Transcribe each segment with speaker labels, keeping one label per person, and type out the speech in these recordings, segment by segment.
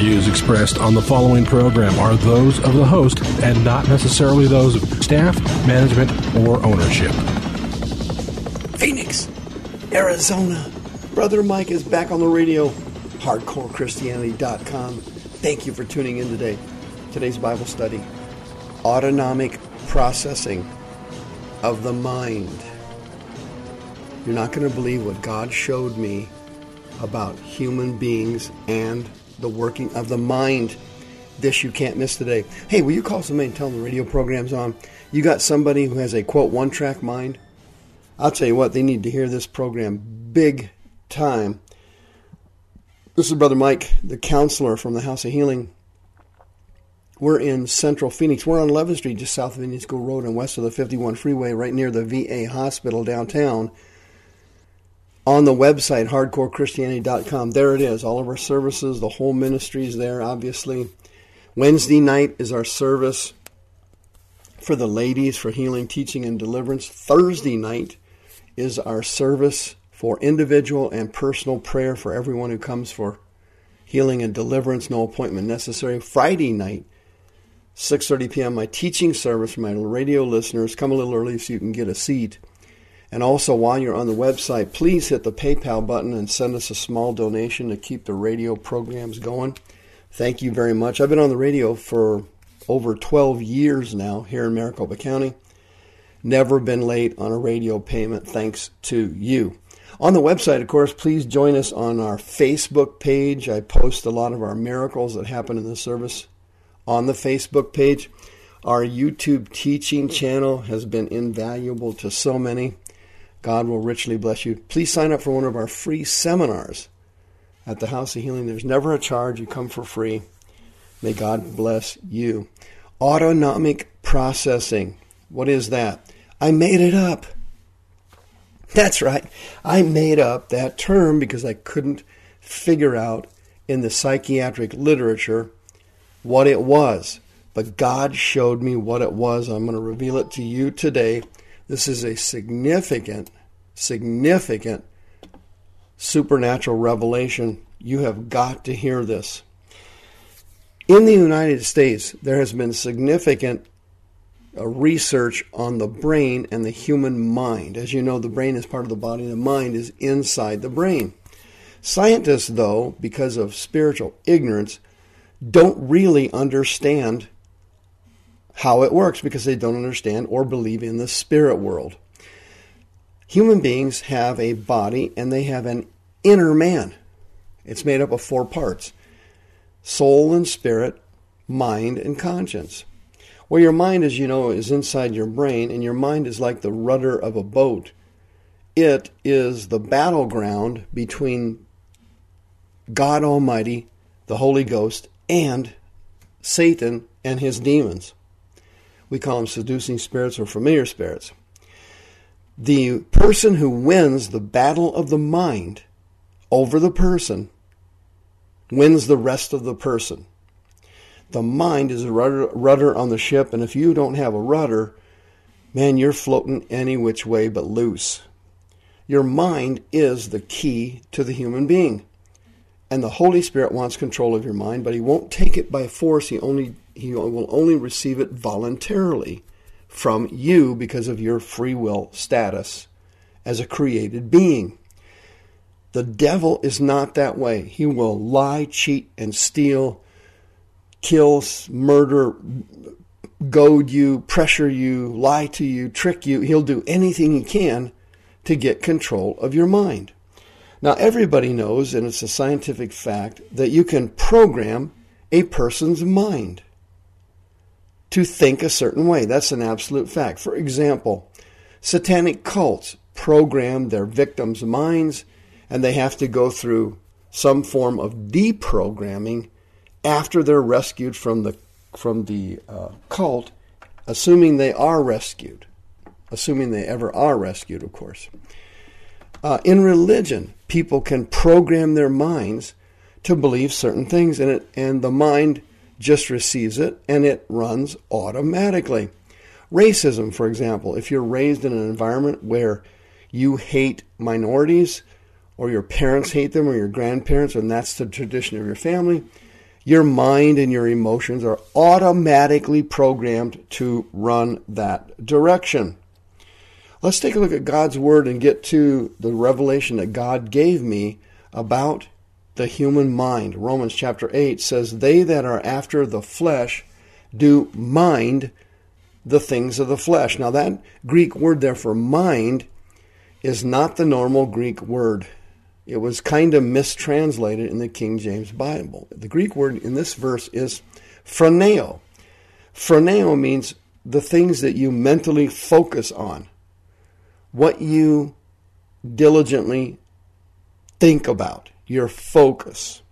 Speaker 1: views expressed on the following program are those of the host and not necessarily those of staff, management, or ownership.
Speaker 2: Phoenix, Arizona. Brother Mike is back on the radio. HardcoreChristianity.com. Thank you for tuning in today. Today's Bible study Autonomic Processing of the Mind. You're not going to believe what God showed me about human beings and the working of the mind. This you can't miss today. Hey, will you call somebody and tell them the radio program's on? You got somebody who has a quote one track mind? I'll tell you what, they need to hear this program big time. This is Brother Mike, the counselor from the House of Healing. We're in central Phoenix. We're on 11th Street, just south of Indian School Road and west of the 51 freeway, right near the VA hospital downtown on the website, hardcorechristianity.com. There it is. All of our services, the whole ministry is there, obviously. Wednesday night is our service for the ladies for healing, teaching, and deliverance. Thursday night is our service for individual and personal prayer for everyone who comes for healing and deliverance, no appointment necessary. Friday night, 6:30 p.m. my teaching service for my radio listeners. Come a little early so you can get a seat. And also, while you're on the website, please hit the PayPal button and send us a small donation to keep the radio programs going. Thank you very much. I've been on the radio for over 12 years now here in Maricopa County. Never been late on a radio payment thanks to you. On the website, of course, please join us on our Facebook page. I post a lot of our miracles that happen in the service on the Facebook page. Our YouTube teaching channel has been invaluable to so many. God will richly bless you. Please sign up for one of our free seminars at the House of Healing. There's never a charge, you come for free. May God bless you. Autonomic processing. What is that? I made it up. That's right. I made up that term because I couldn't figure out in the psychiatric literature what it was. But God showed me what it was. I'm going to reveal it to you today. This is a significant, significant supernatural revelation. You have got to hear this. In the United States, there has been significant uh, research on the brain and the human mind. As you know, the brain is part of the body, and the mind is inside the brain. Scientists, though, because of spiritual ignorance, don't really understand how it works because they don't understand or believe in the spirit world. Human beings have a body and they have an inner man. It's made up of four parts soul and spirit, mind and conscience. Well, your mind, as you know, is inside your brain, and your mind is like the rudder of a boat. It is the battleground between God Almighty, the Holy Ghost, and Satan and his demons. We call them seducing spirits or familiar spirits. The person who wins the battle of the mind over the person wins the rest of the person. The mind is a rudder, rudder on the ship, and if you don't have a rudder, man, you're floating any which way but loose. Your mind is the key to the human being. And the Holy Spirit wants control of your mind, but he won't take it by force. He only he will only receive it voluntarily from you because of your free will status as a created being. The devil is not that way. He will lie, cheat, and steal, kill, murder, goad you, pressure you, lie to you, trick you. He'll do anything he can to get control of your mind. Now, everybody knows, and it's a scientific fact, that you can program a person's mind to think a certain way. That's an absolute fact. For example, satanic cults program their victims' minds and they have to go through some form of deprogramming after they're rescued from the from the uh, cult, assuming they are rescued, assuming they ever are rescued, of course. Uh, in religion, people can program their minds to believe certain things, and it and the mind just receives it and it runs automatically. Racism, for example, if you're raised in an environment where you hate minorities, or your parents hate them, or your grandparents, and that's the tradition of your family, your mind and your emotions are automatically programmed to run that direction. Let's take a look at God's Word and get to the revelation that God gave me about the human mind. Romans chapter 8 says, They that are after the flesh do mind the things of the flesh. Now, that Greek word there for mind is not the normal Greek word. It was kind of mistranslated in the King James Bible. The Greek word in this verse is phroneo. Phroneo means the things that you mentally focus on, what you diligently think about, your focus.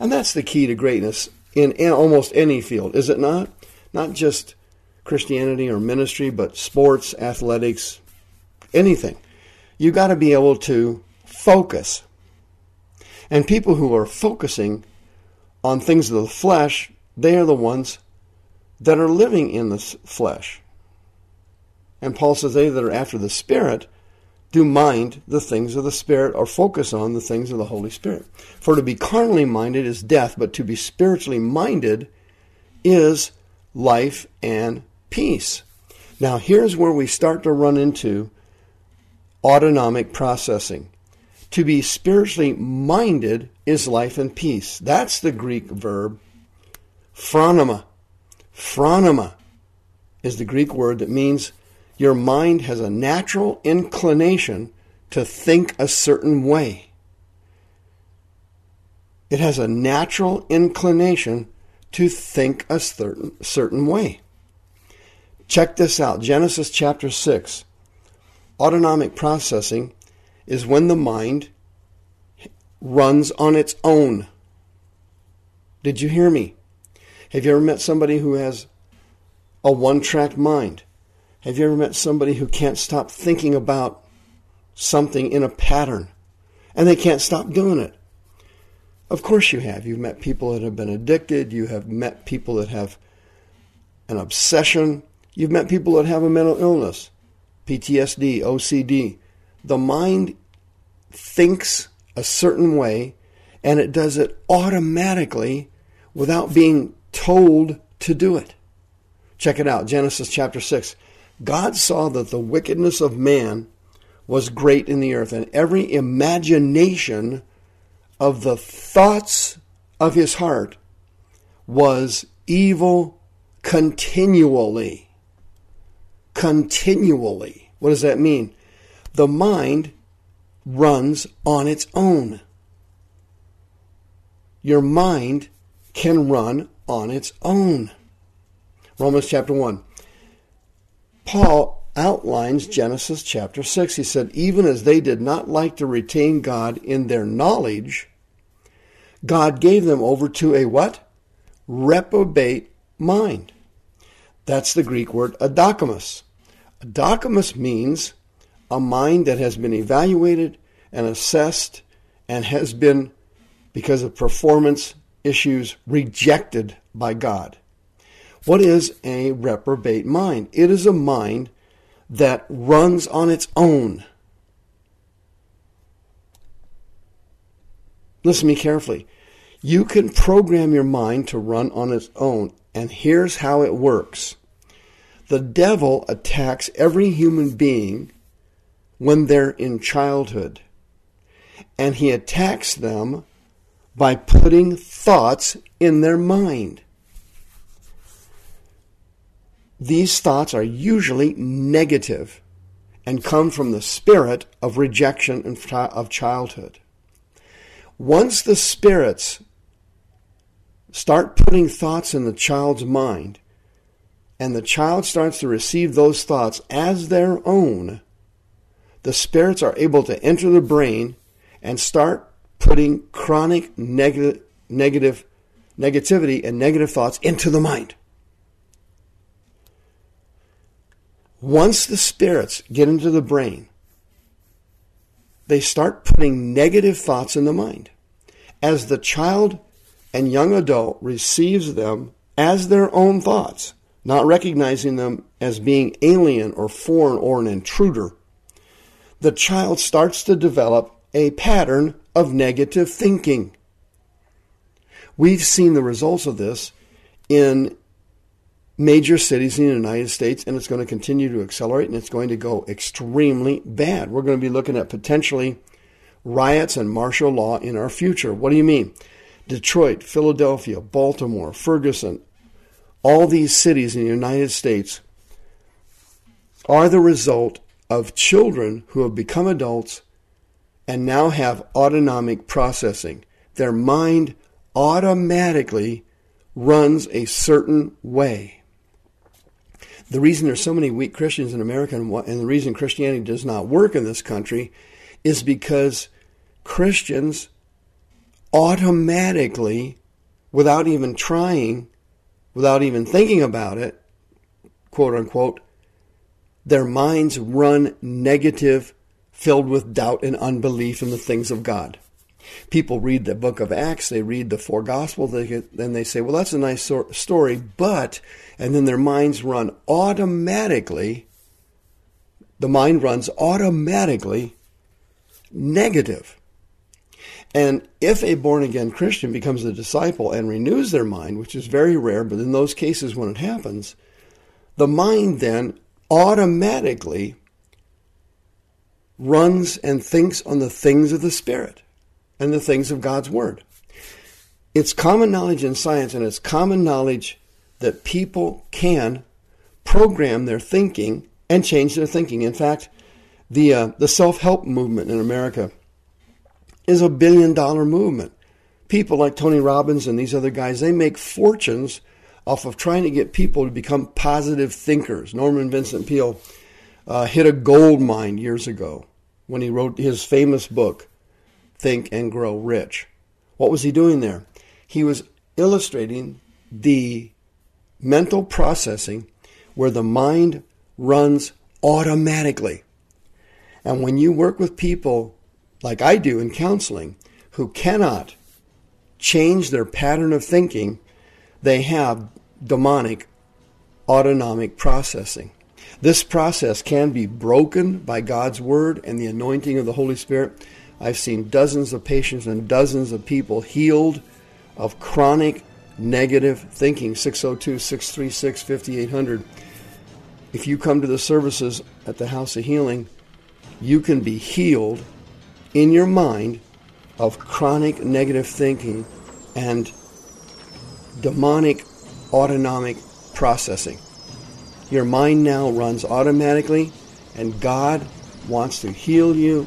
Speaker 2: And that's the key to greatness in, almost any field, is it not? Not just Christianity or ministry, but sports, athletics, anything. You got to be able to focus. And people who are focusing on things of the flesh, they are the ones that are living in the flesh. And Paul says they that are after the Spirit do mind the things of the Spirit or focus on the things of the Holy Spirit. For to be carnally minded is death, but to be spiritually minded is life and peace. Now, here's where we start to run into autonomic processing. To be spiritually minded is life and peace. That's the Greek verb phronema. Phronema is the Greek word that means your mind has a natural inclination to think a certain way. It has a natural inclination to think a certain, certain way. Check this out Genesis chapter 6. Autonomic processing is when the mind runs on its own. Did you hear me? Have you ever met somebody who has a one track mind? Have you ever met somebody who can't stop thinking about something in a pattern and they can't stop doing it? Of course you have. You've met people that have been addicted. You have met people that have an obsession. You've met people that have a mental illness, PTSD, OCD. The mind thinks a certain way and it does it automatically without being told to do it. Check it out Genesis chapter 6. God saw that the wickedness of man was great in the earth, and every imagination of the thoughts of his heart was evil continually continually. What does that mean? The mind runs on its own. Your mind can run on its own. Romans chapter 1. Paul outlines Genesis chapter 6. He said, Even as they did not like to retain God in their knowledge, God gave them over to a what? Reprobate mind. That's the Greek word adokimos. Adokimos means a mind that has been evaluated and assessed and has been, because of performance issues, rejected by God. What is a reprobate mind? It is a mind that runs on its own. Listen to me carefully. You can program your mind to run on its own and here's how it works the devil attacks every human being when they're in childhood. And he attacks them by putting thoughts in their mind. These thoughts are usually negative and come from the spirit of rejection of childhood. Once the spirits start putting thoughts in the child's mind, and the child starts to receive those thoughts as their own, the spirits are able to enter the brain and start putting chronic negative, negative negativity and negative thoughts into the mind. Once the spirits get into the brain, they start putting negative thoughts in the mind. As the child and young adult receives them as their own thoughts, not recognizing them as being alien or foreign or an intruder, the child starts to develop a pattern of negative thinking. We've seen the results of this in major cities in the United States, and it's going to continue to accelerate and it's going to go extremely bad. We're going to be looking at potentially riots and martial law in our future. What do you mean? Detroit, Philadelphia, Baltimore, Ferguson, all these cities in the United States are the result of children who have become adults and now have autonomic processing. Their mind automatically runs a certain way. The reason there's so many weak Christians in America and the reason Christianity does not work in this country is because Christians automatically, without even trying, without even thinking about it, quote unquote, their minds run negative, filled with doubt and unbelief in the things of God. People read the book of Acts, they read the four gospels, they get, then they say, well, that's a nice story, but, and then their minds run automatically, the mind runs automatically negative. And if a born again Christian becomes a disciple and renews their mind, which is very rare, but in those cases when it happens, the mind then automatically runs and thinks on the things of the Spirit and the things of God's Word. It's common knowledge in science, and it's common knowledge that people can program their thinking and change their thinking. In fact, the uh, the self help movement in America is a billion dollar movement. People like Tony Robbins and these other guys, they make fortunes off of trying to get people to become positive thinkers. Norman Vincent Peale uh, hit a gold mine years ago when he wrote his famous book, Think and Grow Rich. What was he doing there? He was illustrating the mental processing where the mind runs automatically. And when you work with people like I do in counseling, who cannot change their pattern of thinking, they have demonic autonomic processing. This process can be broken by God's Word and the anointing of the Holy Spirit. I've seen dozens of patients and dozens of people healed of chronic negative thinking. 602 636 5800. If you come to the services at the House of Healing, you can be healed in your mind of chronic negative thinking and demonic autonomic processing. Your mind now runs automatically, and God wants to heal you